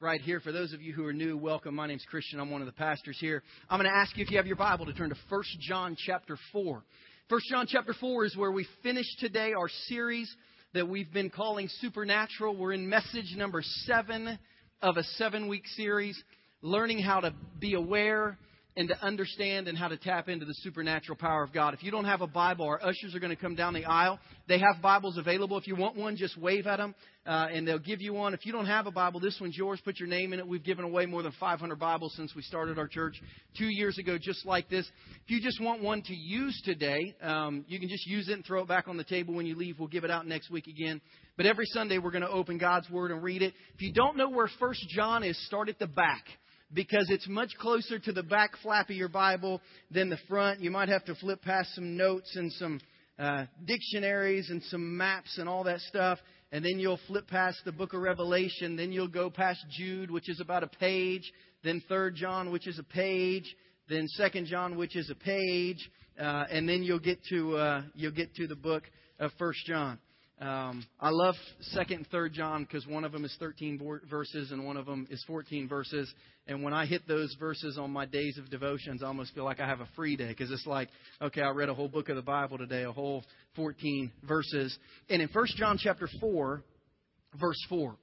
right here. For those of you who are new, welcome. My name's Christian. I'm one of the pastors here. I'm going to ask you if you have your Bible to turn to 1 John chapter 4. 1 John chapter 4 is where we finish today our series that we've been calling Supernatural. We're in message number 7 of a 7-week series, learning how to be aware and to understand and how to tap into the supernatural power of God. If you don't have a Bible, our ushers are going to come down the aisle. They have Bibles available. If you want one, just wave at them uh, and they'll give you one. If you don't have a Bible, this one's yours. Put your name in it. We've given away more than 500 Bibles since we started our church two years ago, just like this. If you just want one to use today, um, you can just use it and throw it back on the table when you leave. We'll give it out next week again. But every Sunday, we're going to open God's Word and read it. If you don't know where First John is, start at the back because it's much closer to the back flap of your Bible than the front. You might have to flip past some notes and some uh, dictionaries and some maps and all that stuff. And then you'll flip past the book of Revelation. Then you'll go past Jude, which is about a page. Then Third John, which is a page. Then Second John, which is a page. Uh, and then you'll get to uh, you'll get to the book of First John. Um, I love Second and Third John because one of them is 13 verses and one of them is 14 verses. And when I hit those verses on my days of devotions, I almost feel like I have a free day because it's like, okay, I read a whole book of the Bible today, a whole 14 verses. And in First John chapter 4, verse 4,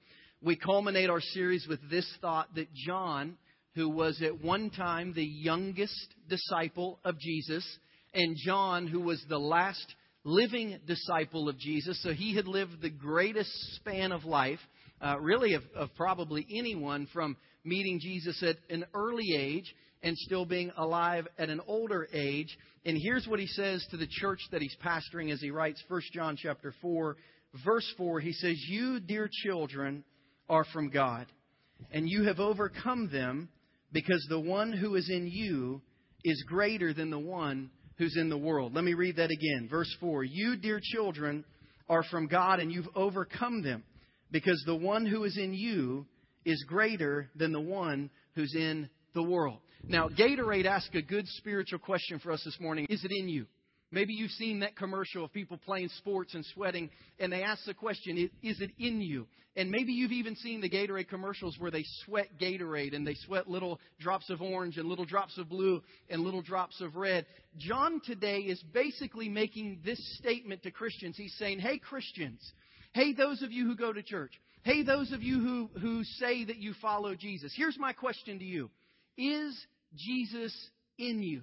we culminate our series with this thought that John, who was at one time the youngest disciple of Jesus, and John, who was the last living disciple of Jesus. So he had lived the greatest span of life, uh, really, of, of probably anyone from meeting Jesus at an early age and still being alive at an older age. And here's what he says to the church that he's pastoring as he writes 1 John chapter 4, verse 4. He says, You, dear children, are from God, and you have overcome them because the one who is in you is greater than the one who's in the world. Let me read that again. Verse 4 You, dear children, are from God, and you've overcome them, because the one who is in you is greater than the one who's in the world. Now, Gatorade asked a good spiritual question for us this morning Is it in you? Maybe you've seen that commercial of people playing sports and sweating, and they ask the question, is it in you? And maybe you've even seen the Gatorade commercials where they sweat Gatorade and they sweat little drops of orange and little drops of blue and little drops of red. John today is basically making this statement to Christians. He's saying, hey, Christians, hey, those of you who go to church, hey, those of you who, who say that you follow Jesus, here's my question to you Is Jesus in you?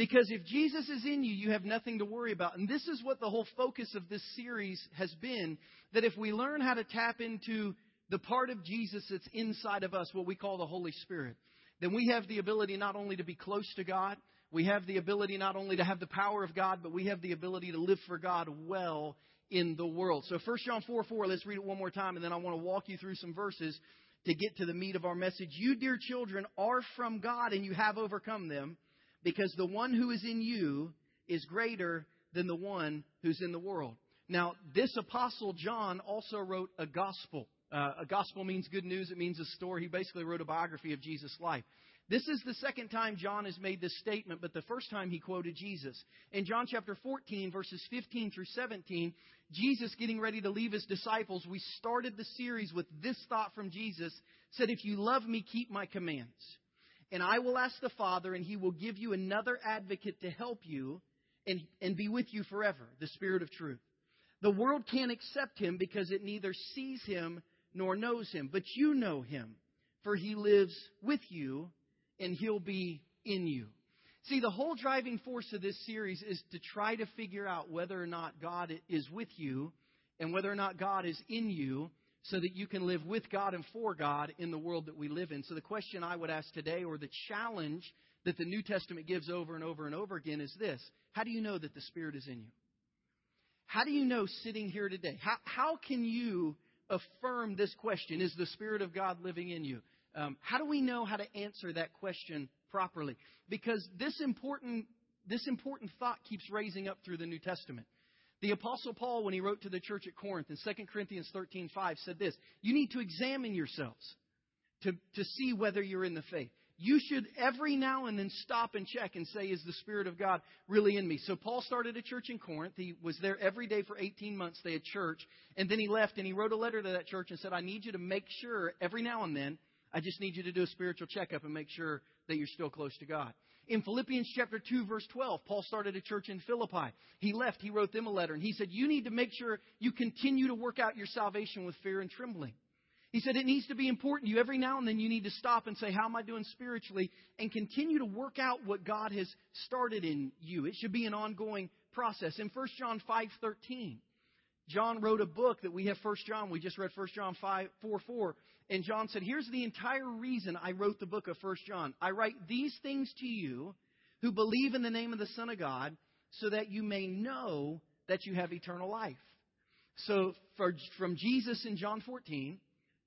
Because if Jesus is in you, you have nothing to worry about. And this is what the whole focus of this series has been that if we learn how to tap into the part of Jesus that's inside of us, what we call the Holy Spirit, then we have the ability not only to be close to God, we have the ability not only to have the power of God, but we have the ability to live for God well in the world. So 1 John 4 4, let's read it one more time, and then I want to walk you through some verses to get to the meat of our message. You, dear children, are from God, and you have overcome them because the one who is in you is greater than the one who's in the world. Now, this apostle John also wrote a gospel. Uh, a gospel means good news, it means a story. He basically wrote a biography of Jesus' life. This is the second time John has made this statement, but the first time he quoted Jesus. In John chapter 14, verses 15 through 17, Jesus getting ready to leave his disciples, we started the series with this thought from Jesus, said, If you love me, keep my commands. And I will ask the Father, and he will give you another advocate to help you and, and be with you forever, the Spirit of truth. The world can't accept him because it neither sees him nor knows him. But you know him, for he lives with you, and he'll be in you. See, the whole driving force of this series is to try to figure out whether or not God is with you and whether or not God is in you so that you can live with God and for God in the world that we live in. So, the question I would ask today, or the challenge that the New Testament gives over and over and over again, is this How do you know that the Spirit is in you? How do you know sitting here today? How, how can you affirm this question? Is the Spirit of God living in you? Um, how do we know how to answer that question properly? Because this important, this important thought keeps raising up through the New Testament. The Apostle Paul, when he wrote to the church at Corinth in 2 Corinthians 13 5, said this You need to examine yourselves to, to see whether you're in the faith. you should every now and then stop and check and say, is the Spirit of God really in me? So Paul started a church in Corinth. He was there every day for 18 months. They had church. And then he left and he wrote a letter to that church and said, I need you to make sure every now and then, I just need you to do a spiritual checkup and make sure that you're still close to God. In Philippians chapter 2 verse 12, Paul started a church in Philippi. He left, he wrote them a letter and he said, you need to make sure you continue to work out your salvation with fear and trembling. He said it needs to be important to you. Every now and then you need to stop and say, How am I doing spiritually? And continue to work out what God has started in you. It should be an ongoing process. In 1 John 5 13, John wrote a book that we have 1 John. We just read 1 John 5, 4 4. And John said, Here's the entire reason I wrote the book of 1 John. I write these things to you who believe in the name of the Son of God so that you may know that you have eternal life. So for, from Jesus in John 14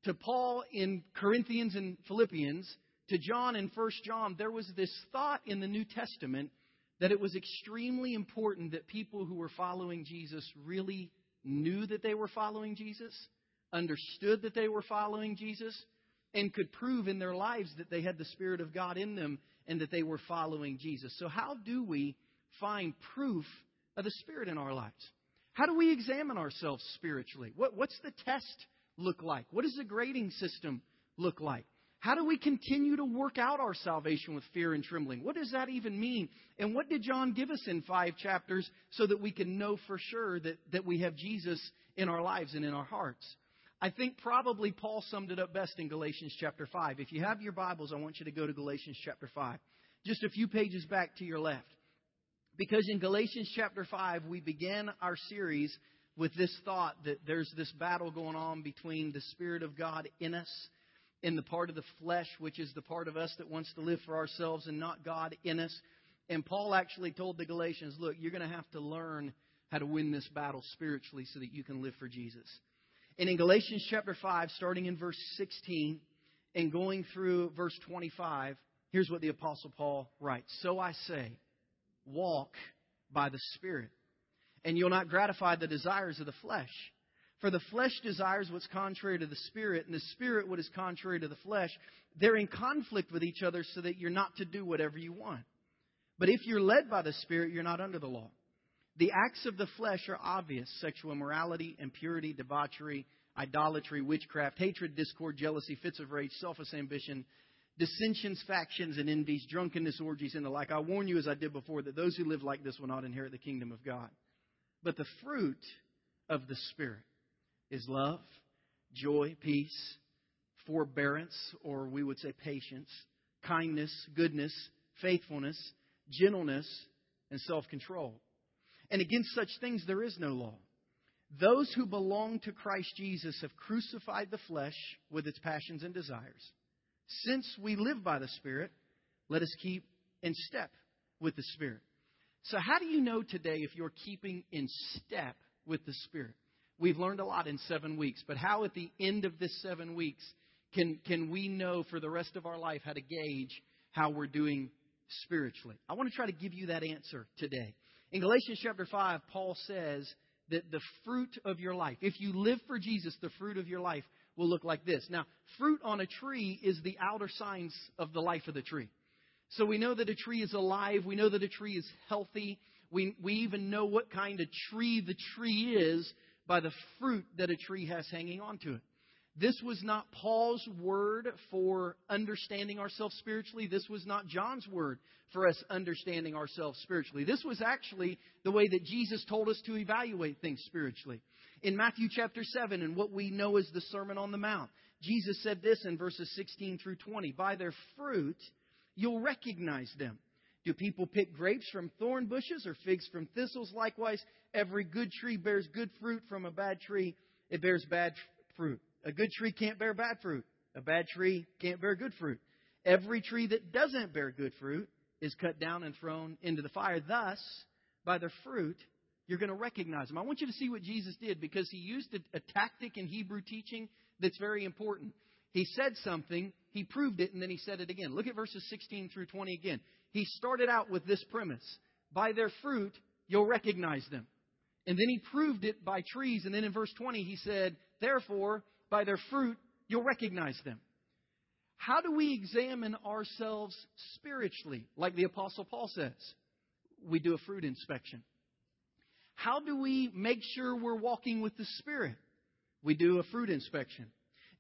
to Paul in Corinthians and Philippians, to John in 1 John, there was this thought in the New Testament that it was extremely important that people who were following Jesus really knew that they were following Jesus, understood that they were following Jesus, and could prove in their lives that they had the Spirit of God in them and that they were following Jesus. So, how do we find proof of the Spirit in our lives? How do we examine ourselves spiritually? What, what's the test look like? What does the grading system look like? How do we continue to work out our salvation with fear and trembling? What does that even mean? And what did John give us in five chapters so that we can know for sure that, that we have Jesus in our lives and in our hearts? I think probably Paul summed it up best in Galatians chapter 5. If you have your Bibles, I want you to go to Galatians chapter 5. Just a few pages back to your left. Because in Galatians chapter 5, we began our series with this thought that there's this battle going on between the Spirit of God in us and the part of the flesh, which is the part of us that wants to live for ourselves and not God in us. And Paul actually told the Galatians, look, you're going to have to learn how to win this battle spiritually so that you can live for Jesus. And in Galatians chapter 5, starting in verse 16 and going through verse 25, here's what the Apostle Paul writes So I say, walk by the Spirit and you'll not gratify the desires of the flesh. For the flesh desires what's contrary to the spirit, and the spirit what is contrary to the flesh. They're in conflict with each other so that you're not to do whatever you want. But if you're led by the spirit, you're not under the law. The acts of the flesh are obvious sexual immorality, impurity, debauchery, idolatry, witchcraft, hatred, discord, jealousy, fits of rage, selfish ambition, dissensions, factions, and envies, drunkenness, orgies, and the like. I warn you, as I did before, that those who live like this will not inherit the kingdom of God. But the fruit of the Spirit is love, joy, peace, forbearance, or we would say patience, kindness, goodness, faithfulness, gentleness, and self control. And against such things there is no law. Those who belong to Christ Jesus have crucified the flesh with its passions and desires. Since we live by the Spirit, let us keep in step with the Spirit. So, how do you know today if you're keeping in step with the Spirit? We've learned a lot in seven weeks, but how at the end of this seven weeks can, can we know for the rest of our life how to gauge how we're doing spiritually? I want to try to give you that answer today. In Galatians chapter 5, Paul says that the fruit of your life, if you live for Jesus, the fruit of your life will look like this. Now, fruit on a tree is the outer signs of the life of the tree. So we know that a tree is alive. We know that a tree is healthy. We, we even know what kind of tree the tree is by the fruit that a tree has hanging onto it. This was not Paul's word for understanding ourselves spiritually. This was not John's word for us understanding ourselves spiritually. This was actually the way that Jesus told us to evaluate things spiritually. In Matthew chapter 7, and what we know as the Sermon on the Mount, Jesus said this in verses 16 through 20 By their fruit, you'll recognize them. Do people pick grapes from thorn bushes or figs from thistles? Likewise, every good tree bears good fruit. From a bad tree, it bears bad fruit. A good tree can't bear bad fruit. A bad tree can't bear good fruit. Every tree that doesn't bear good fruit is cut down and thrown into the fire. Thus, by their fruit, you're going to recognize them. I want you to see what Jesus did because he used a, a tactic in Hebrew teaching that's very important. He said something, he proved it, and then he said it again. Look at verses 16 through 20 again. He started out with this premise By their fruit, you'll recognize them. And then he proved it by trees. And then in verse 20, he said, Therefore, by their fruit, you'll recognize them. How do we examine ourselves spiritually? Like the Apostle Paul says, we do a fruit inspection. How do we make sure we're walking with the Spirit? We do a fruit inspection.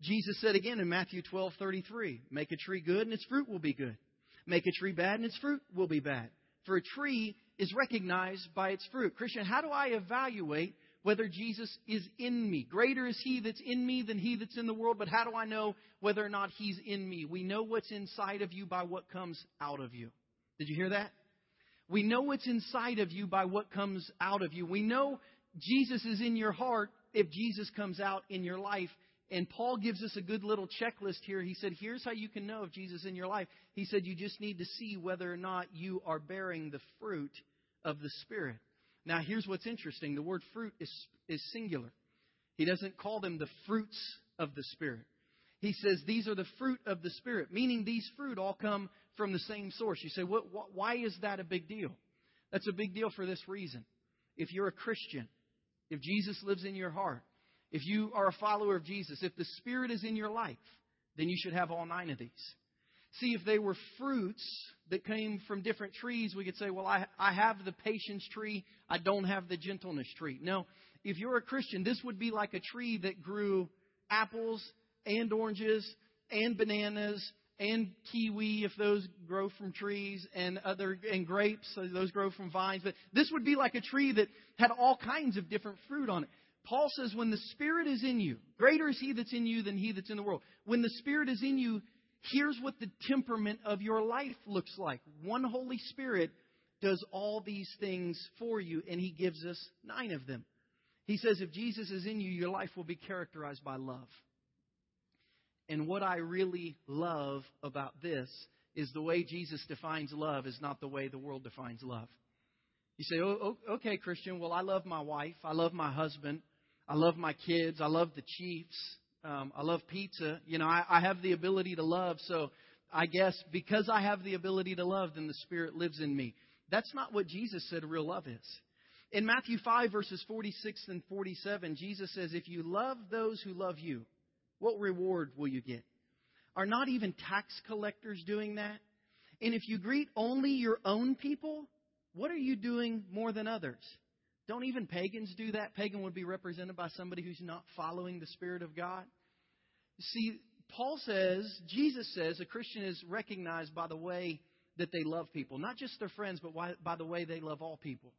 Jesus said again in Matthew 12:33, "Make a tree good and its fruit will be good. Make a tree bad and its fruit will be bad. For a tree is recognized by its fruit." Christian, how do I evaluate whether Jesus is in me? Greater is he that's in me than he that's in the world, but how do I know whether or not he's in me? We know what's inside of you by what comes out of you. Did you hear that? We know what's inside of you by what comes out of you. We know Jesus is in your heart if Jesus comes out in your life. And Paul gives us a good little checklist here. He said, Here's how you can know if Jesus is in your life. He said, You just need to see whether or not you are bearing the fruit of the Spirit. Now, here's what's interesting the word fruit is, is singular. He doesn't call them the fruits of the Spirit. He says these are the fruit of the Spirit, meaning these fruit all come from the same source. You say, what, what, why is that a big deal? That's a big deal for this reason. If you're a Christian, if Jesus lives in your heart, if you are a follower of Jesus, if the Spirit is in your life, then you should have all nine of these. See, if they were fruits that came from different trees, we could say, well, I, I have the patience tree, I don't have the gentleness tree. No, if you're a Christian, this would be like a tree that grew apples and oranges and bananas and kiwi if those grow from trees and other and grapes so those grow from vines. But this would be like a tree that had all kinds of different fruit on it. Paul says when the spirit is in you greater is he that's in you than he that's in the world. When the spirit is in you here's what the temperament of your life looks like one holy spirit does all these things for you and he gives us nine of them he says if jesus is in you your life will be characterized by love and what I really love about this is the way Jesus defines love is not the way the world defines love. You say, oh, oh okay, Christian, well, I love my wife. I love my husband. I love my kids. I love the Chiefs. Um, I love pizza. You know, I, I have the ability to love. So I guess because I have the ability to love, then the Spirit lives in me. That's not what Jesus said real love is. In Matthew 5, verses 46 and 47, Jesus says, If you love those who love you, what reward will you get? Are not even tax collectors doing that? And if you greet only your own people, what are you doing more than others? Don't even pagans do that? Pagan would be represented by somebody who's not following the Spirit of God. See, Paul says, Jesus says, a Christian is recognized by the way that they love people, not just their friends, but by the way they love all people.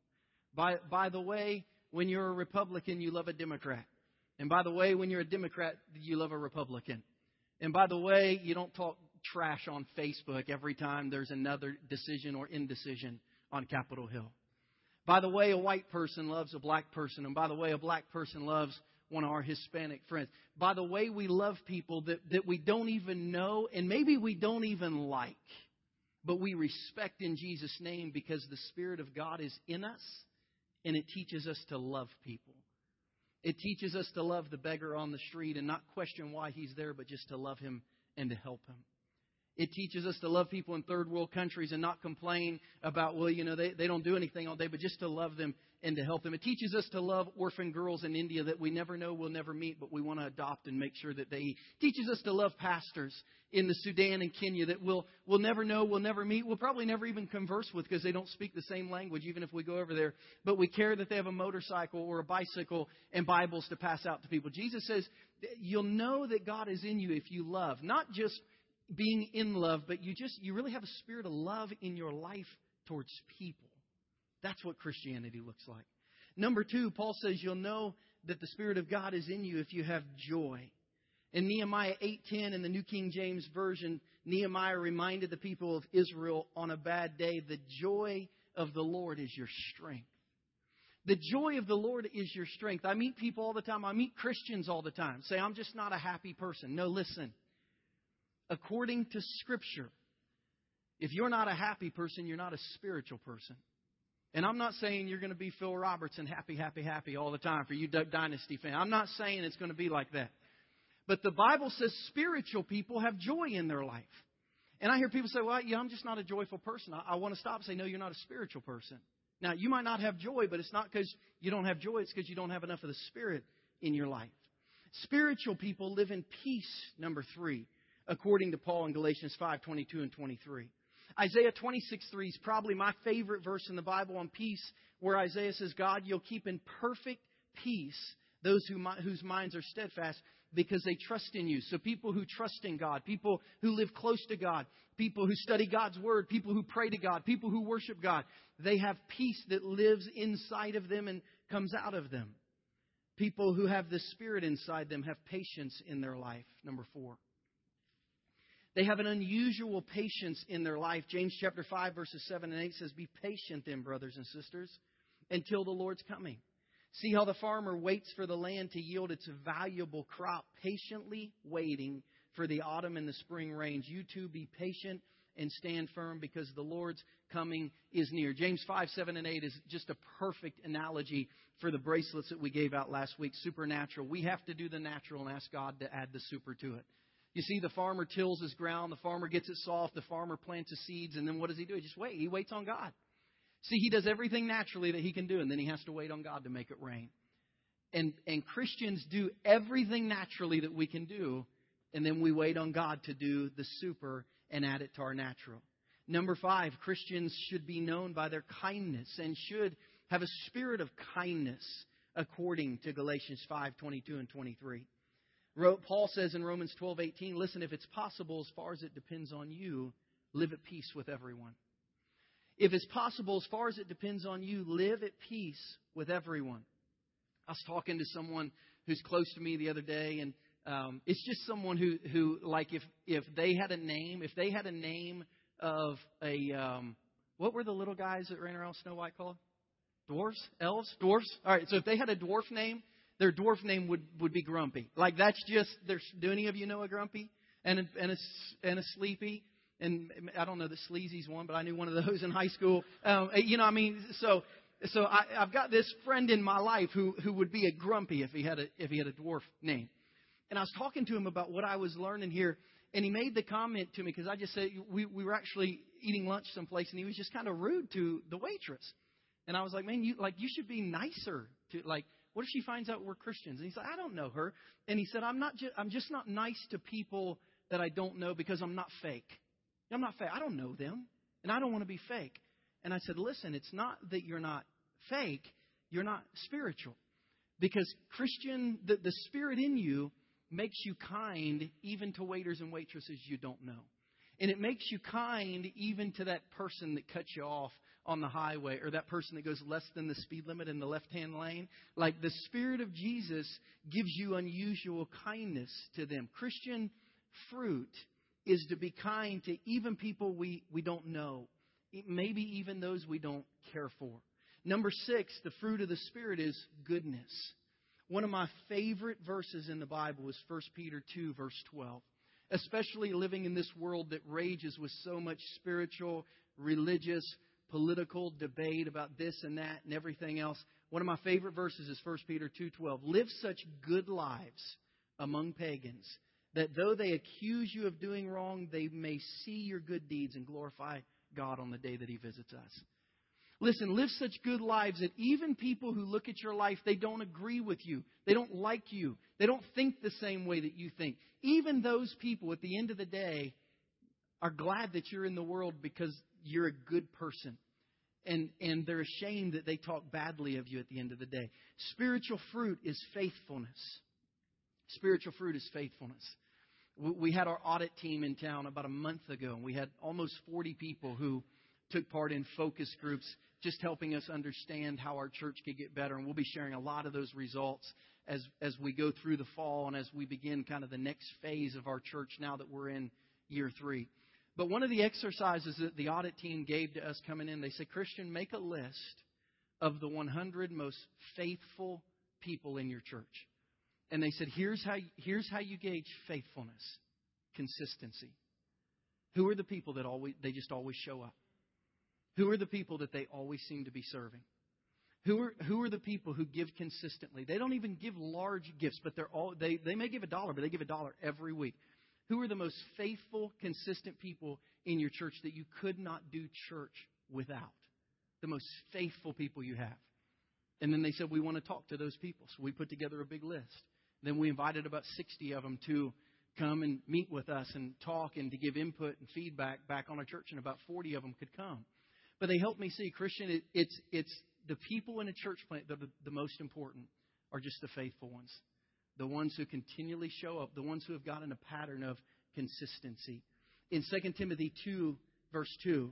By, by the way, when you're a Republican, you love a Democrat. And by the way, when you're a Democrat, you love a Republican. And by the way, you don't talk trash on Facebook every time there's another decision or indecision on Capitol Hill. By the way, a white person loves a black person. And by the way, a black person loves one of our Hispanic friends. By the way, we love people that, that we don't even know and maybe we don't even like. But we respect in Jesus' name because the Spirit of God is in us and it teaches us to love people. It teaches us to love the beggar on the street and not question why he's there, but just to love him and to help him. It teaches us to love people in third world countries and not complain about, well, you know, they, they don't do anything all day, but just to love them and to help them. It teaches us to love orphan girls in India that we never know we'll never meet, but we want to adopt and make sure that they eat. It teaches us to love pastors in the Sudan and Kenya that we'll, we'll never know, we'll never meet, we'll probably never even converse with because they don't speak the same language, even if we go over there. But we care that they have a motorcycle or a bicycle and Bibles to pass out to people. Jesus says, you'll know that God is in you if you love, not just being in love, but you just, you really have a spirit of love in your life towards people. That's what Christianity looks like. Number two, Paul says you'll know that the Spirit of God is in you if you have joy. In Nehemiah 8:10 in the New King James Version, Nehemiah reminded the people of Israel on a bad day, the joy of the Lord is your strength. The joy of the Lord is your strength. I meet people all the time. I meet Christians all the time. Say, I'm just not a happy person. No, listen according to Scripture, if you're not a happy person, you're not a spiritual person. And I'm not saying you're going to be Phil Robertson, happy, happy, happy all the time for you Duck Dynasty fan. I'm not saying it's going to be like that. But the Bible says spiritual people have joy in their life. And I hear people say, well, yeah, I'm just not a joyful person. I, I want to stop and say, no, you're not a spiritual person. Now, you might not have joy, but it's not because you don't have joy. It's because you don't have enough of the Spirit in your life. Spiritual people live in peace, number three. According to Paul in Galatians 5 22 and 23. Isaiah 26 3 is probably my favorite verse in the Bible on peace, where Isaiah says, God, you'll keep in perfect peace those who, whose minds are steadfast because they trust in you. So people who trust in God, people who live close to God, people who study God's word, people who pray to God, people who worship God, they have peace that lives inside of them and comes out of them. People who have the Spirit inside them have patience in their life. Number four. They have an unusual patience in their life. James chapter 5 verses 7 and 8 says, Be patient then, brothers and sisters, until the Lord's coming. See how the farmer waits for the land to yield its valuable crop, patiently waiting for the autumn and the spring rains. You too be patient and stand firm because the Lord's coming is near. James 5, 7, and 8 is just a perfect analogy for the bracelets that we gave out last week. Supernatural. We have to do the natural and ask God to add the super to it. You see, the farmer tills his ground, the farmer gets it soft, the farmer plants his seeds, and then what does he do? He just wait. He waits on God. See, he does everything naturally that he can do, and then he has to wait on God to make it rain. And, and Christians do everything naturally that we can do, and then we wait on God to do the super and add it to our natural. Number five, Christians should be known by their kindness and should have a spirit of kindness according to Galatians 5 22 and 23. Paul says in Romans 12 18, listen, if it's possible, as far as it depends on you, live at peace with everyone. If it's possible, as far as it depends on you, live at peace with everyone. I was talking to someone who's close to me the other day, and um, it's just someone who, who, like, if if they had a name, if they had a name of a, um, what were the little guys that ran around Snow White called? Dwarves, elves, dwarfs. All right, so if they had a dwarf name, their dwarf name would would be Grumpy. Like that's just. There's, do any of you know a Grumpy and a, and a and a Sleepy? and I don't know the sleazy's one, but I knew one of those in high school. Um, you know, I mean, so so I, I've got this friend in my life who who would be a grumpy if he had a if he had a dwarf name. And I was talking to him about what I was learning here, and he made the comment to me because I just said we we were actually eating lunch someplace, and he was just kind of rude to the waitress. And I was like, man, you like you should be nicer to like. What if she finds out we're Christians? And he said, I don't know her. And he said, I'm not. Ju- I'm just not nice to people that I don't know because I'm not fake. I'm not fake. I don't know them, and I don't want to be fake. And I said, listen, it's not that you're not fake, you're not spiritual. Because Christian, the, the spirit in you makes you kind even to waiters and waitresses you don't know. And it makes you kind even to that person that cuts you off on the highway or that person that goes less than the speed limit in the left hand lane. Like the Spirit of Jesus gives you unusual kindness to them. Christian fruit is to be kind to even people we, we don't know, maybe even those we don't care for. Number six, the fruit of the Spirit is goodness. One of my favorite verses in the Bible is 1 Peter 2, verse 12. Especially living in this world that rages with so much spiritual, religious, political debate about this and that and everything else. One of my favorite verses is 1 Peter 2:12. Live such good lives among pagans that though they accuse you of doing wrong, they may see your good deeds and glorify God on the day that He visits us. Listen, live such good lives that even people who look at your life, they don't agree with you. They don't like you. They don't think the same way that you think. Even those people at the end of the day are glad that you're in the world because you're a good person. And, and they're ashamed that they talk badly of you at the end of the day. Spiritual fruit is faithfulness. Spiritual fruit is faithfulness. We had our audit team in town about a month ago, and we had almost 40 people who took part in focus groups, just helping us understand how our church could get better. And we'll be sharing a lot of those results as, as we go through the fall and as we begin kind of the next phase of our church now that we're in year three. But one of the exercises that the audit team gave to us coming in, they said, Christian, make a list of the 100 most faithful people in your church. And they said, here's how, here's how you gauge faithfulness consistency. Who are the people that always, they just always show up? Who are the people that they always seem to be serving? Who are, who are the people who give consistently? They don't even give large gifts, but they're all, they, they may give a dollar, but they give a dollar every week. Who are the most faithful, consistent people in your church that you could not do church without? The most faithful people you have. And then they said, We want to talk to those people. So we put together a big list. Then we invited about 60 of them to, come and meet with us and talk and to give input and feedback back on our church, and about 40 of them could come. But they helped me see, Christian, it, it's, it's the people in a church plant that are the, the most important are just the faithful ones. The ones who continually show up, the ones who have gotten a pattern of consistency. In 2 Timothy 2, verse 2,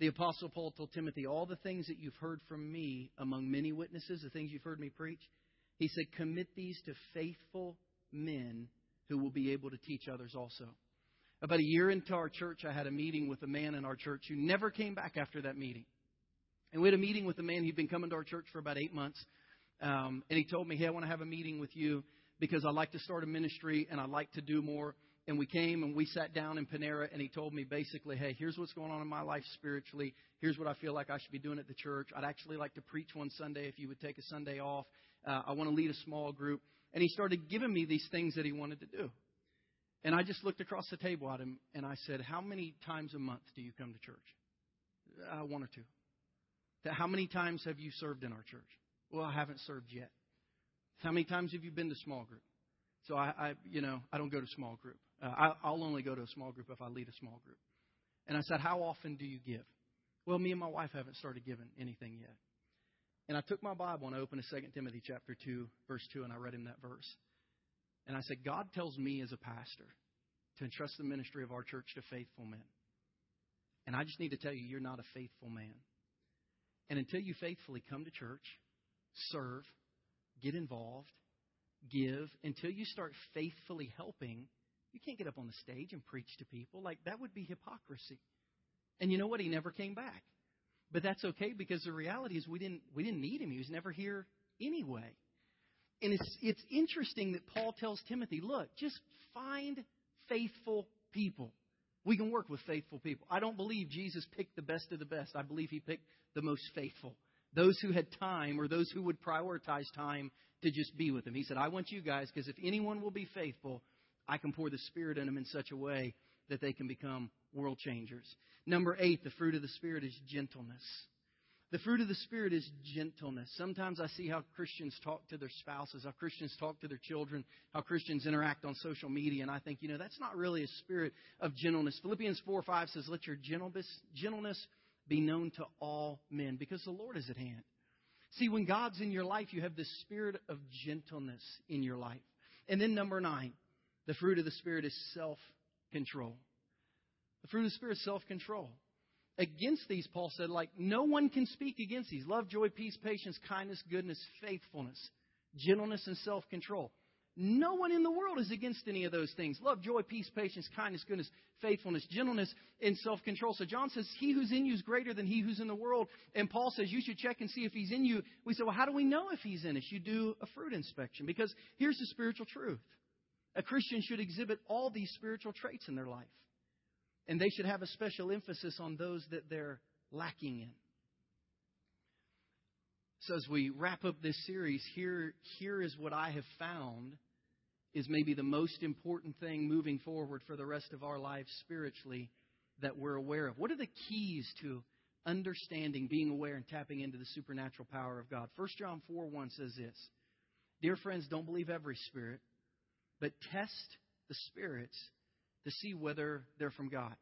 the Apostle Paul told Timothy, All the things that you've heard from me among many witnesses, the things you've heard me preach, he said, Commit these to faithful men who will be able to teach others also. About a year into our church, I had a meeting with a man in our church who never came back after that meeting. And we had a meeting with a man who'd been coming to our church for about eight months. Um, and he told me, Hey, I want to have a meeting with you because I like to start a ministry and I like to do more. And we came and we sat down in Panera and he told me basically, Hey, here's what's going on in my life spiritually. Here's what I feel like I should be doing at the church. I'd actually like to preach one Sunday if you would take a Sunday off. Uh, I want to lead a small group. And he started giving me these things that he wanted to do. And I just looked across the table at him and I said, How many times a month do you come to church? Uh, one or two. How many times have you served in our church? Well, I haven't served yet. How many times have you been to small group? So I, I you know, I don't go to small group. Uh, I, I'll only go to a small group if I lead a small group. And I said, How often do you give? Well, me and my wife haven't started giving anything yet. And I took my Bible and I opened to 2 Timothy chapter 2, verse 2, and I read him that verse. And I said, God tells me as a pastor to entrust the ministry of our church to faithful men. And I just need to tell you, you're not a faithful man. And until you faithfully come to church, serve, get involved, give, until you start faithfully helping, you can't get up on the stage and preach to people. Like, that would be hypocrisy. And you know what? He never came back. But that's okay because the reality is we didn't, we didn't need him. He was never here anyway. And it's, it's interesting that Paul tells Timothy, look, just find faithful people. We can work with faithful people. I don't believe Jesus picked the best of the best. I believe he picked the most faithful. Those who had time or those who would prioritize time to just be with him. He said, I want you guys because if anyone will be faithful, I can pour the Spirit in them in such a way that they can become world changers. Number eight, the fruit of the Spirit is gentleness. The fruit of the Spirit is gentleness. Sometimes I see how Christians talk to their spouses, how Christians talk to their children, how Christians interact on social media, and I think, you know, that's not really a spirit of gentleness. Philippians 4 5 says, Let your gentleness, gentleness be known to all men, because the Lord is at hand. See, when God's in your life, you have this spirit of gentleness in your life. And then number nine, the fruit of the Spirit is self control. The fruit of the Spirit is self control against these, Paul said, like, no one can speak against these love, joy, peace, patience, kindness, goodness, faithfulness, gentleness, and self control. No one in the world is against any of those things love, joy, peace, patience, kindness, goodness, faithfulness, gentleness, and self control. So John says, He who's in you is greater than he who's in the world. And Paul says, You should check and see if he's in you. We say, Well, how do we know if he's in us? You do a fruit inspection. Because here's the spiritual truth a Christian should exhibit all these spiritual traits in their life. And they should have a special emphasis on those that they're lacking in. So as we wrap up this series, here, here is what I have found is maybe the most important thing moving forward for the rest of our lives spiritually that we're aware of. What are the keys to understanding, being aware, and tapping into the supernatural power of God? 1 John 4 1 says this Dear friends, don't believe every spirit, but test the spirits to see whether they're from God.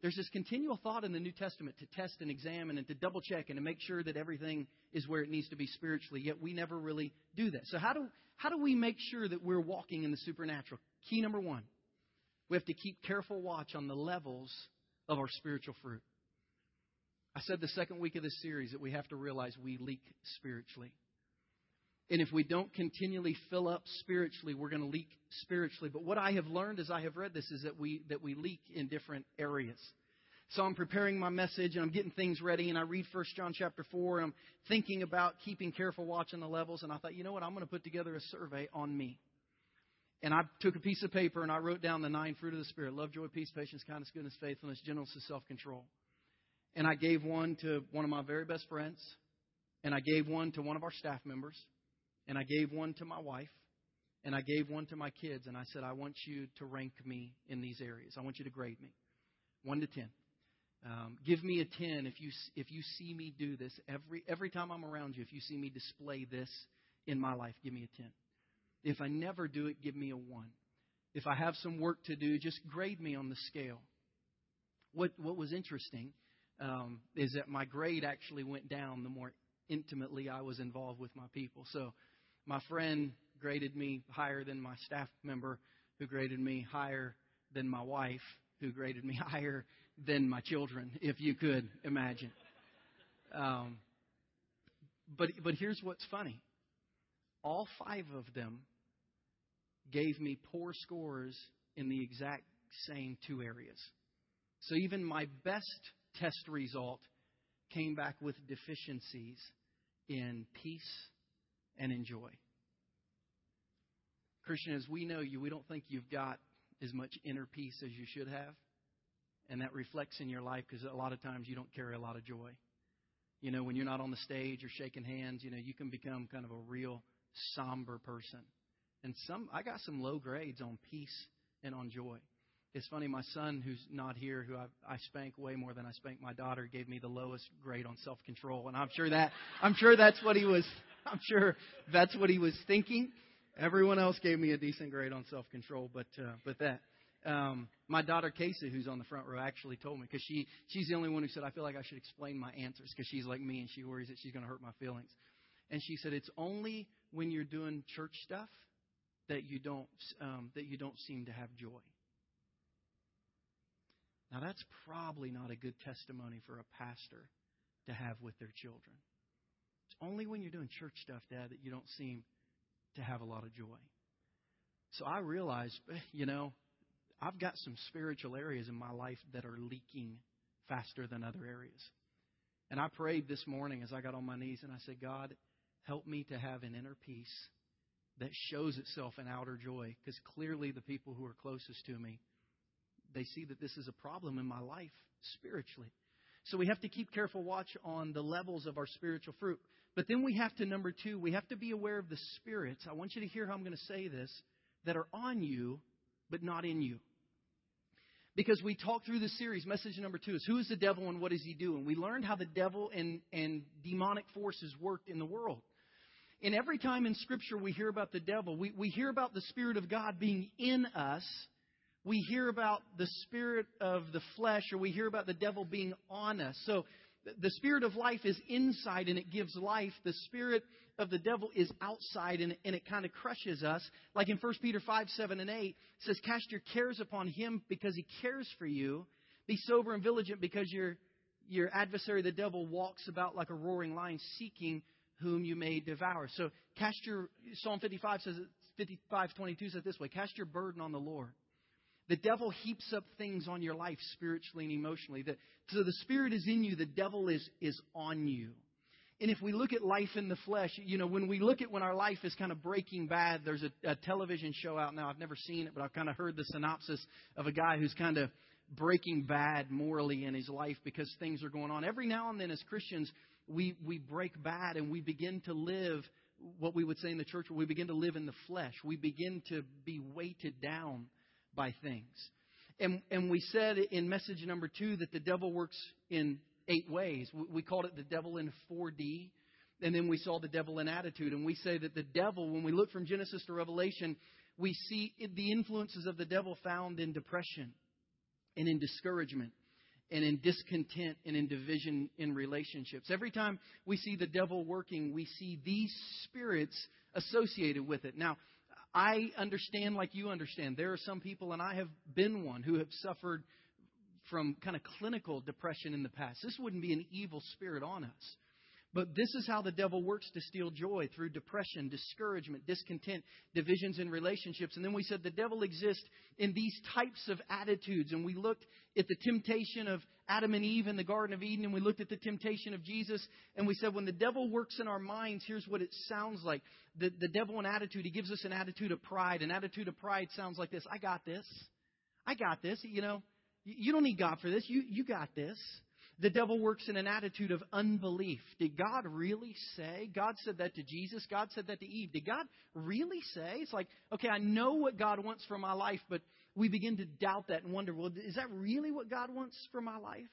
There's this continual thought in the New Testament to test and examine and to double check and to make sure that everything is where it needs to be spiritually, yet we never really do that. So, how do, how do we make sure that we're walking in the supernatural? Key number one we have to keep careful watch on the levels of our spiritual fruit. I said the second week of this series that we have to realize we leak spiritually. And if we don't continually fill up spiritually, we're going to leak spiritually. But what I have learned as I have read this is that we, that we leak in different areas. So I'm preparing my message and I'm getting things ready and I read 1 John chapter 4 and I'm thinking about keeping careful watch on the levels and I thought, you know what, I'm going to put together a survey on me. And I took a piece of paper and I wrote down the nine fruit of the Spirit love, joy, peace, patience, kindness, goodness, faithfulness, gentleness, and self control. And I gave one to one of my very best friends, and I gave one to one of our staff members, and I gave one to my wife, and I gave one to my kids, and I said, I want you to rank me in these areas. I want you to grade me, one to ten. Um, give me a ten if you if you see me do this every every time I'm around you. If you see me display this in my life, give me a ten. If I never do it, give me a one. if I have some work to do, just grade me on the scale. What, what was interesting um, is that my grade actually went down the more intimately I was involved with my people. So my friend graded me higher than my staff member, who graded me higher than my wife, who graded me higher than my children, if you could imagine. Um, but but here's what's funny: all five of them gave me poor scores in the exact same two areas. So even my best test result came back with deficiencies in peace and in joy. Christian, as we know you, we don't think you've got as much inner peace as you should have. And that reflects in your life because a lot of times you don't carry a lot of joy. You know, when you're not on the stage or shaking hands, you know, you can become kind of a real somber person. And some, I got some low grades on peace and on joy. It's funny, my son, who's not here, who I, I spank way more than I spank my daughter, gave me the lowest grade on self control, and I'm sure that I'm sure that's what he was. I'm sure that's what he was thinking. Everyone else gave me a decent grade on self control, but uh, but that. Um, my daughter Casey, who's on the front row, actually told me because she she's the only one who said I feel like I should explain my answers because she's like me and she worries that she's going to hurt my feelings. And she said it's only when you're doing church stuff that you don't um, that you don't seem to have joy. Now that's probably not a good testimony for a pastor to have with their children. It's only when you're doing church stuff, Dad, that you don't seem to have a lot of joy. So I realized, eh, you know, I've got some spiritual areas in my life that are leaking faster than other areas. And I prayed this morning as I got on my knees and I said, God, help me to have an inner peace that shows itself in outer joy. Because clearly, the people who are closest to me, they see that this is a problem in my life spiritually. So we have to keep careful watch on the levels of our spiritual fruit. But then we have to, number two, we have to be aware of the spirits. I want you to hear how I'm going to say this that are on you, but not in you. Because we talked through the series, message number two is who is the devil and what does he do? And we learned how the devil and, and demonic forces worked in the world. And every time in Scripture we hear about the devil, we, we hear about the Spirit of God being in us. We hear about the spirit of the flesh, or we hear about the devil being on us. So the spirit of life is inside and it gives life. The spirit of the devil is outside and, and it kind of crushes us. Like in 1 Peter 5, 7, and 8, it says, Cast your cares upon him because he cares for you. Be sober and vigilant because your, your adversary, the devil, walks about like a roaring lion seeking whom you may devour. So cast your Psalm 55 says 55 22 says this way, cast your burden on the Lord. The devil heaps up things on your life spiritually and emotionally. The, so the spirit is in you, the devil is is on you. And if we look at life in the flesh, you know, when we look at when our life is kind of breaking bad, there's a, a television show out now. I've never seen it, but I've kind of heard the synopsis of a guy who's kind of breaking bad morally in his life because things are going on. Every now and then, as Christians, we, we break bad and we begin to live what we would say in the church, we begin to live in the flesh. We begin to be weighted down by things. And, and we said in message number two that the devil works in eight ways. We called it the devil in 4D. And then we saw the devil in attitude. And we say that the devil, when we look from Genesis to Revelation, we see the influences of the devil found in depression and in discouragement and in discontent and in division in relationships. Every time we see the devil working, we see these spirits associated with it. Now, I understand like you understand. There are some people, and I have been one, who have suffered from kind of clinical depression in the past. This wouldn't be an evil spirit on us. But this is how the devil works to steal joy through depression, discouragement, discontent, divisions in relationships. And then we said the devil exists in these types of attitudes. And we looked at the temptation of Adam and Eve in the Garden of Eden, and we looked at the temptation of Jesus. And we said when the devil works in our minds, here's what it sounds like. The, the devil, an attitude, he gives us an attitude of pride. An attitude of pride sounds like this I got this. I got this. You know, you don't need God for this. You, you got this. The devil works in an attitude of unbelief. Did God really say? God said that to Jesus. God said that to Eve. Did God really say? It's like, okay, I know what God wants for my life, but we begin to doubt that and wonder, well, is that really what God wants for my life?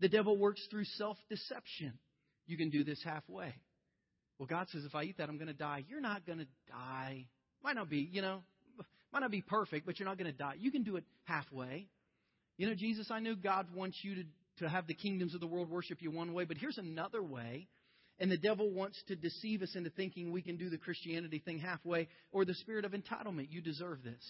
The devil works through self deception. You can do this halfway. Well, God says, if I eat that, I'm going to die. You're not going to die. Might not be, you know, Might not be perfect, but you're not going to die. You can do it halfway. You know, Jesus, I know God wants you to, to have the kingdoms of the world worship you one way, but here's another way. And the devil wants to deceive us into thinking we can do the Christianity thing halfway or the spirit of entitlement. You deserve this.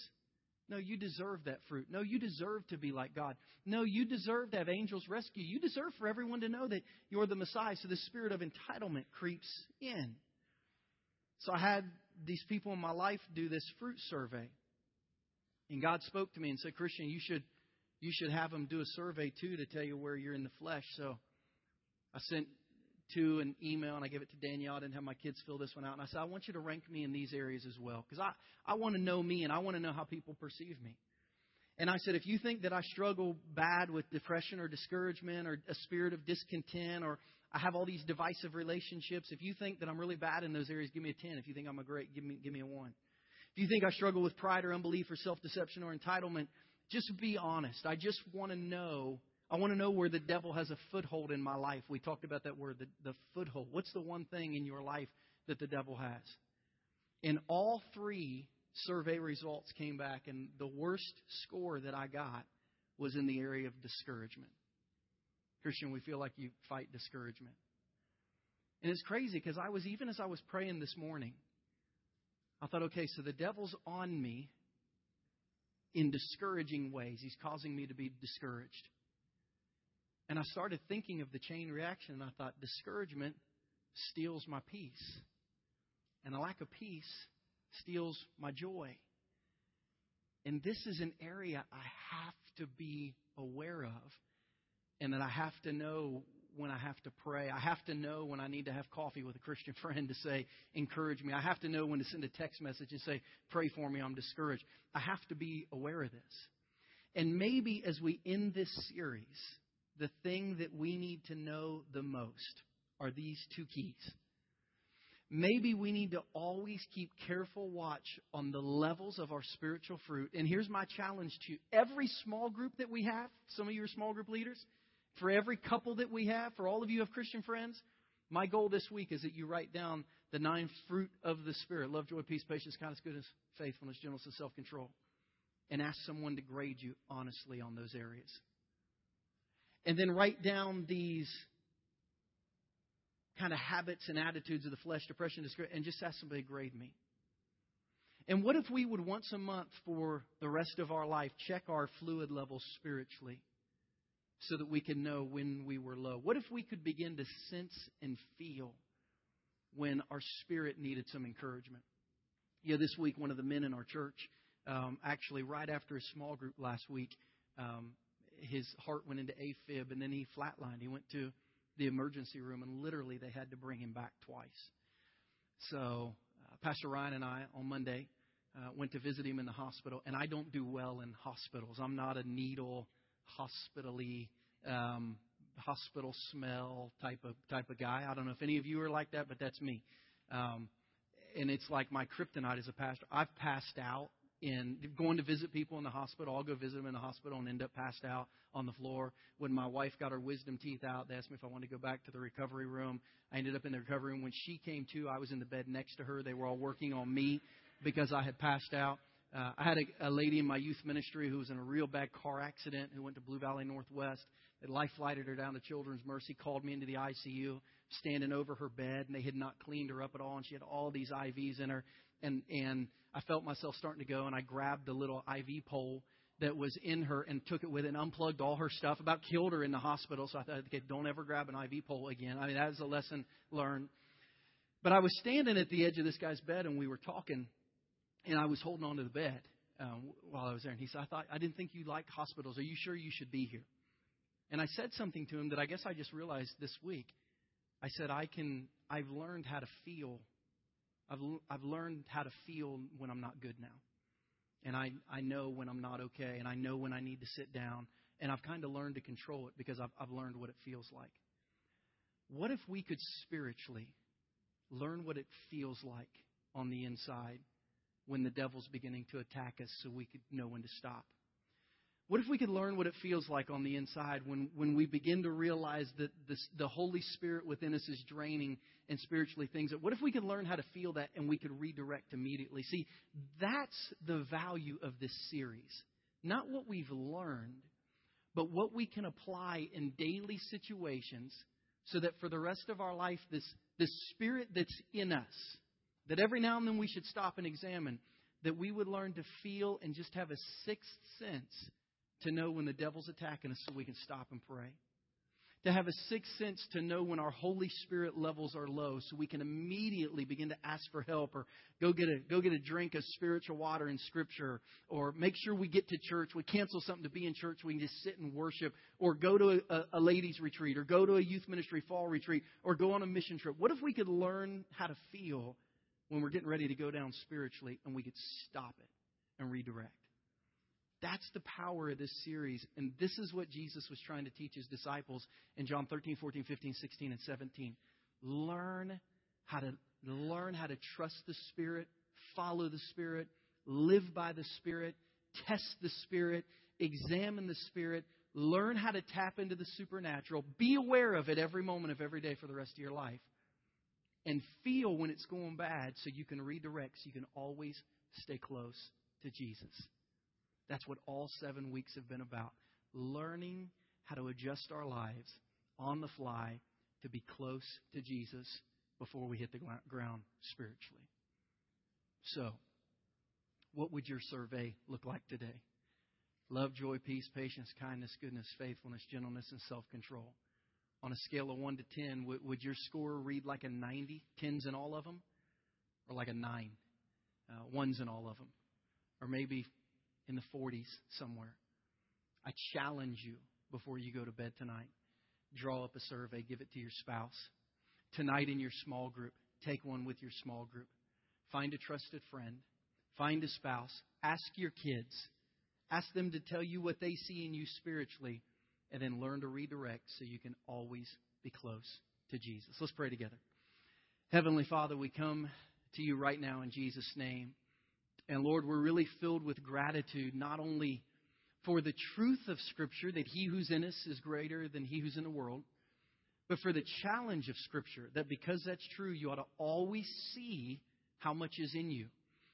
No, you deserve that fruit. No, you deserve to be like God. No, you deserve to have angels rescue. You You deserve for everyone to know that you're the Messiah. So the spirit of entitlement creeps in. So I had these people in my life do this fruit survey. And God spoke to me and said, Christian, you should you should have them do a survey too to tell you where you're in the flesh. So I sent two an email and I gave it to Danielle. I didn't have my kids fill this one out. And I said, I want you to rank me in these areas as well. Because I, I want to know me and I want to know how people perceive me. And I said, if you think that I struggle bad with depression or discouragement or a spirit of discontent or I have all these divisive relationships, if you think that I'm really bad in those areas, give me a 10. If you think I'm a great, give me, give me a 1. If you think I struggle with pride or unbelief or self deception or entitlement, just be honest. I just want to know. I want to know where the devil has a foothold in my life. We talked about that word, the, the foothold. What's the one thing in your life that the devil has? And all three survey results came back, and the worst score that I got was in the area of discouragement. Christian, we feel like you fight discouragement. And it's crazy because I was, even as I was praying this morning, I thought, okay, so the devil's on me in discouraging ways. He's causing me to be discouraged. And I started thinking of the chain reaction, and I thought, discouragement steals my peace. And a lack of peace steals my joy. And this is an area I have to be aware of, and that I have to know when I have to pray. I have to know when I need to have coffee with a Christian friend to say, encourage me. I have to know when to send a text message and say, pray for me, I'm discouraged. I have to be aware of this. And maybe as we end this series, the thing that we need to know the most are these two keys. Maybe we need to always keep careful watch on the levels of our spiritual fruit. And here's my challenge to you. Every small group that we have, some of you are small group leaders, for every couple that we have, for all of you have Christian friends, my goal this week is that you write down the nine fruit of the Spirit love, joy, peace, patience, kindness, goodness, faithfulness, gentleness, and self control. And ask someone to grade you honestly on those areas. And then write down these kind of habits and attitudes of the flesh, depression, and just ask somebody to grade me. And what if we would once a month for the rest of our life check our fluid levels spiritually? So that we can know when we were low? What if we could begin to sense and feel when our spirit needed some encouragement? Yeah, this week, one of the men in our church, um, actually, right after a small group last week, um, his heart went into AFib and then he flatlined. He went to the emergency room and literally they had to bring him back twice. So, uh, Pastor Ryan and I on Monday uh, went to visit him in the hospital, and I don't do well in hospitals. I'm not a needle hospitally, um, hospital smell type of type of guy. I don't know if any of you are like that, but that's me. Um, and it's like my kryptonite as a pastor. I've passed out in going to visit people in the hospital. I'll go visit them in the hospital and end up passed out on the floor. When my wife got her wisdom teeth out, they asked me if I wanted to go back to the recovery room. I ended up in the recovery room. When she came to, I was in the bed next to her. They were all working on me because I had passed out. Uh, I had a, a lady in my youth ministry who was in a real bad car accident who went to Blue Valley Northwest. They life flighted her down to Children's Mercy, called me into the ICU, standing over her bed, and they had not cleaned her up at all, and she had all these IVs in her. And, and I felt myself starting to go, and I grabbed the little IV pole that was in her and took it with it and unplugged all her stuff. About killed her in the hospital. So I thought, okay, don't ever grab an IV pole again. I mean, that was a lesson learned. But I was standing at the edge of this guy's bed, and we were talking and I was holding on to the bed um, while I was there. And he said, I thought, I didn't think you liked hospitals. Are you sure you should be here? And I said something to him that I guess I just realized this week. I said, I can, I've learned how to feel. I've, I've learned how to feel when I'm not good now. And I, I know when I'm not okay. And I know when I need to sit down. And I've kind of learned to control it because I've, I've learned what it feels like. What if we could spiritually learn what it feels like on the inside when the devil's beginning to attack us so we could know when to stop. What if we could learn what it feels like on the inside when, when we begin to realize that this, the Holy Spirit within us is draining and spiritually things? What if we could learn how to feel that and we could redirect immediately? See, that's the value of this series. Not what we've learned, but what we can apply in daily situations so that for the rest of our life, this, this spirit that's in us, that every now and then we should stop and examine, that we would learn to feel and just have a sixth sense to know when the devil's attacking us so we can stop and pray. To have a sixth sense to know when our Holy Spirit levels are low so we can immediately begin to ask for help or go get a, go get a drink of spiritual water in Scripture or make sure we get to church. We cancel something to be in church. We can just sit and worship or go to a, a ladies' retreat or go to a youth ministry fall retreat or go on a mission trip. What if we could learn how to feel when we're getting ready to go down spiritually and we could stop it and redirect? That's the power of this series. And this is what Jesus was trying to teach his disciples in John 13, 14, 15, 16, and 17. Learn how to learn how to trust the Spirit, follow the Spirit, live by the Spirit, test the Spirit, examine the Spirit, learn how to tap into the supernatural, be aware of it every moment of every day for the rest of your life, and feel when it's going bad so you can redirect, so you can always stay close to Jesus. That's what all seven weeks have been about. Learning how to adjust our lives on the fly to be close to Jesus before we hit the ground spiritually. So, what would your survey look like today? Love, joy, peace, patience, kindness, goodness, faithfulness, gentleness, and self control. On a scale of 1 to 10, would, your score read like a 90, tens in all of them? Or like a 9, uh, ones in all of them? Or maybe in the 40s somewhere. I challenge you before you go to bed tonight. Draw up a survey, give it to your spouse. Tonight in your small group, take one with your small group. Find a trusted friend. Find a spouse. Ask your kids. Ask them to tell you what they see in you spiritually, and then learn to redirect so you can always be close to Jesus. Let's pray together. Heavenly Father, we come to you right now in Jesus' name. And Lord, we're really filled with gratitude, not only for the truth of Scripture, that he who's in us is greater than he who's in the world, but for the challenge of Scripture, that because that's true, you ought to always see how much is in you.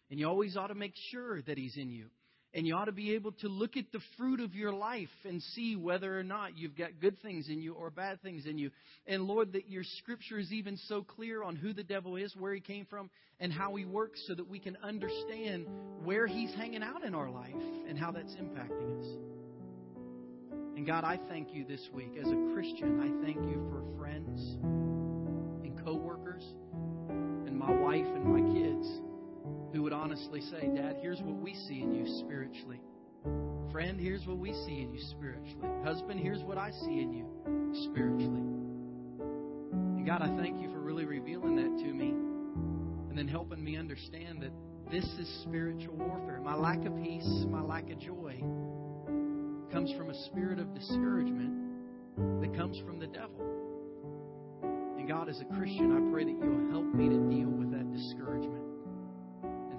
And you always ought to make sure that he's in you. And you ought to be able to look at the fruit of your life and see whether or not you've got good things in you or bad things in you. And Lord, that your scripture is even so clear on who the devil is, where he came from, and how he works so that we can understand where he's hanging out in our life and how that's impacting us. And God, I thank you this week. As a Christian, I thank you for friends and coworkers and my wife and my kids who would honestly say, Dad, here's what we see in you spiritually. Friend, here's what we see in you spiritually. Husband, here's what I see in you spiritually. And God, I thank you for really revealing that to me and then helping me understand that this is spiritual warfare. My lack of peace, my lack of joy comes from a spirit of discouragement that comes from the devil. And God, as a Christian, I pray that you'll help me to deal with that discouragement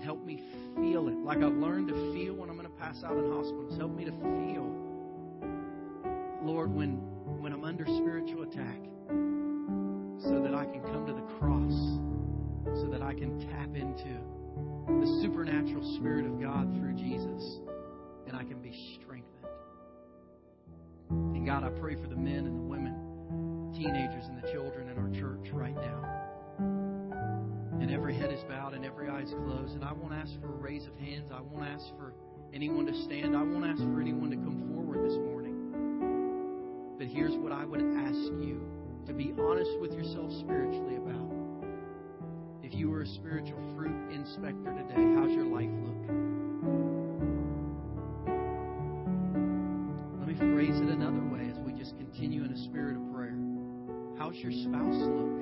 and help me feel it. Like I've learned to feel when I'm going to pass out in hospitals. Help me to feel, Lord, when, when I'm under spiritual attack, so that I can come to the cross, so that I can tap into the supernatural Spirit of God through Jesus, and I can be strengthened. And God, I pray for the men and the women, teenagers and the children in our church right now and every head is bowed and every eye is closed. And I won't ask for a raise of hands. I won't ask for anyone to stand. I won't ask for anyone to come forward this morning. But here's what I would ask you to be honest with yourself spiritually about. If you were a spiritual fruit inspector today, how's your life look? Let me phrase it another way as we just continue in a spirit of prayer. How's your spouse look?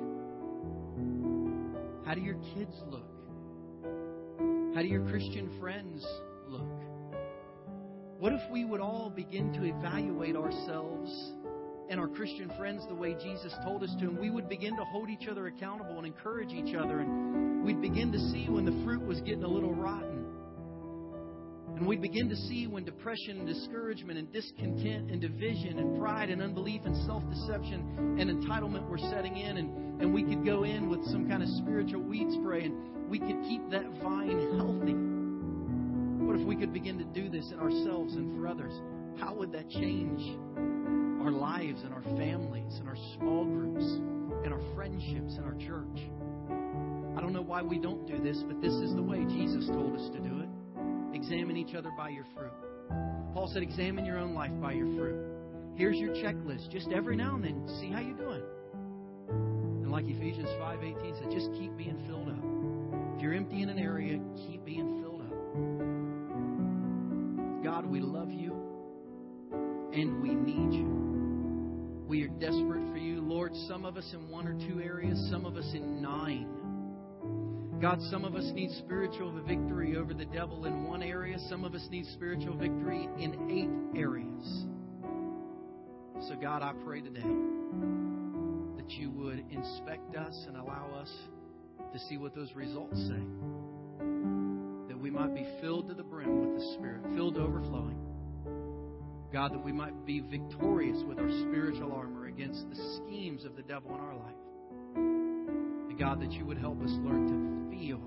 How do your kids look? How do your Christian friends look? What if we would all begin to evaluate ourselves and our Christian friends the way Jesus told us to, and we would begin to hold each other accountable and encourage each other, and we'd begin to see when the fruit was getting a little rotten. And we begin to see when depression and discouragement and discontent and division and pride and unbelief and self deception and entitlement were setting in. And, and we could go in with some kind of spiritual weed spray and we could keep that vine healthy. What if we could begin to do this in ourselves and for others? How would that change our lives and our families and our small groups and our friendships and our church? I don't know why we don't do this, but this is the way Jesus told us to do it. Examine each other by your fruit. Paul said, examine your own life by your fruit. Here's your checklist. Just every now and then, see how you're doing. And like Ephesians 5.18 said, just keep being filled up. If you're empty in an area, keep being filled up. God, we love you and we need you. We are desperate for you. Lord, some of us in one or two areas, some of us in nine. God, some of us need spiritual victory over the devil in one area. Some of us need spiritual victory in eight areas. So, God, I pray today that you would inspect us and allow us to see what those results say. That we might be filled to the brim with the Spirit, filled to overflowing. God, that we might be victorious with our spiritual armor against the schemes of the devil in our life. God, that you would help us learn to feel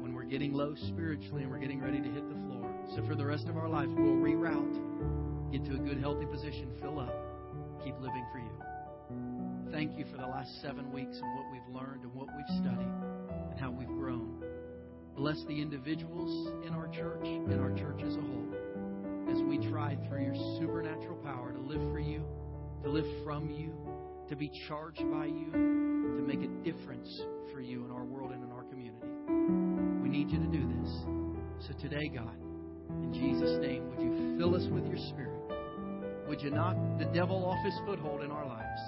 when we're getting low spiritually and we're getting ready to hit the floor. So for the rest of our lives, we'll reroute, get to a good, healthy position, fill up, keep living for you. Thank you for the last seven weeks and what we've learned and what we've studied and how we've grown. Bless the individuals in our church and our church as a whole as we try through your supernatural power to live for you, to live from you, to be charged by you make a difference for you in our world and in our community. We need you to do this. So today, God, in Jesus' name, would you fill us with your spirit? Would you knock the devil off his foothold in our lives?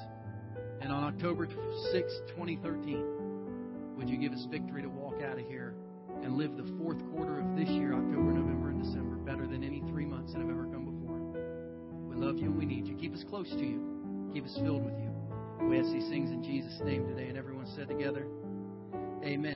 And on October 6, 2013, would you give us victory to walk out of here and live the fourth quarter of this year, October, November, and December, better than any three months that have ever come before? We love you and we need you. Keep us close to you. Keep us filled with you. We ask these things in Jesus' name today. And everyone said together, Amen.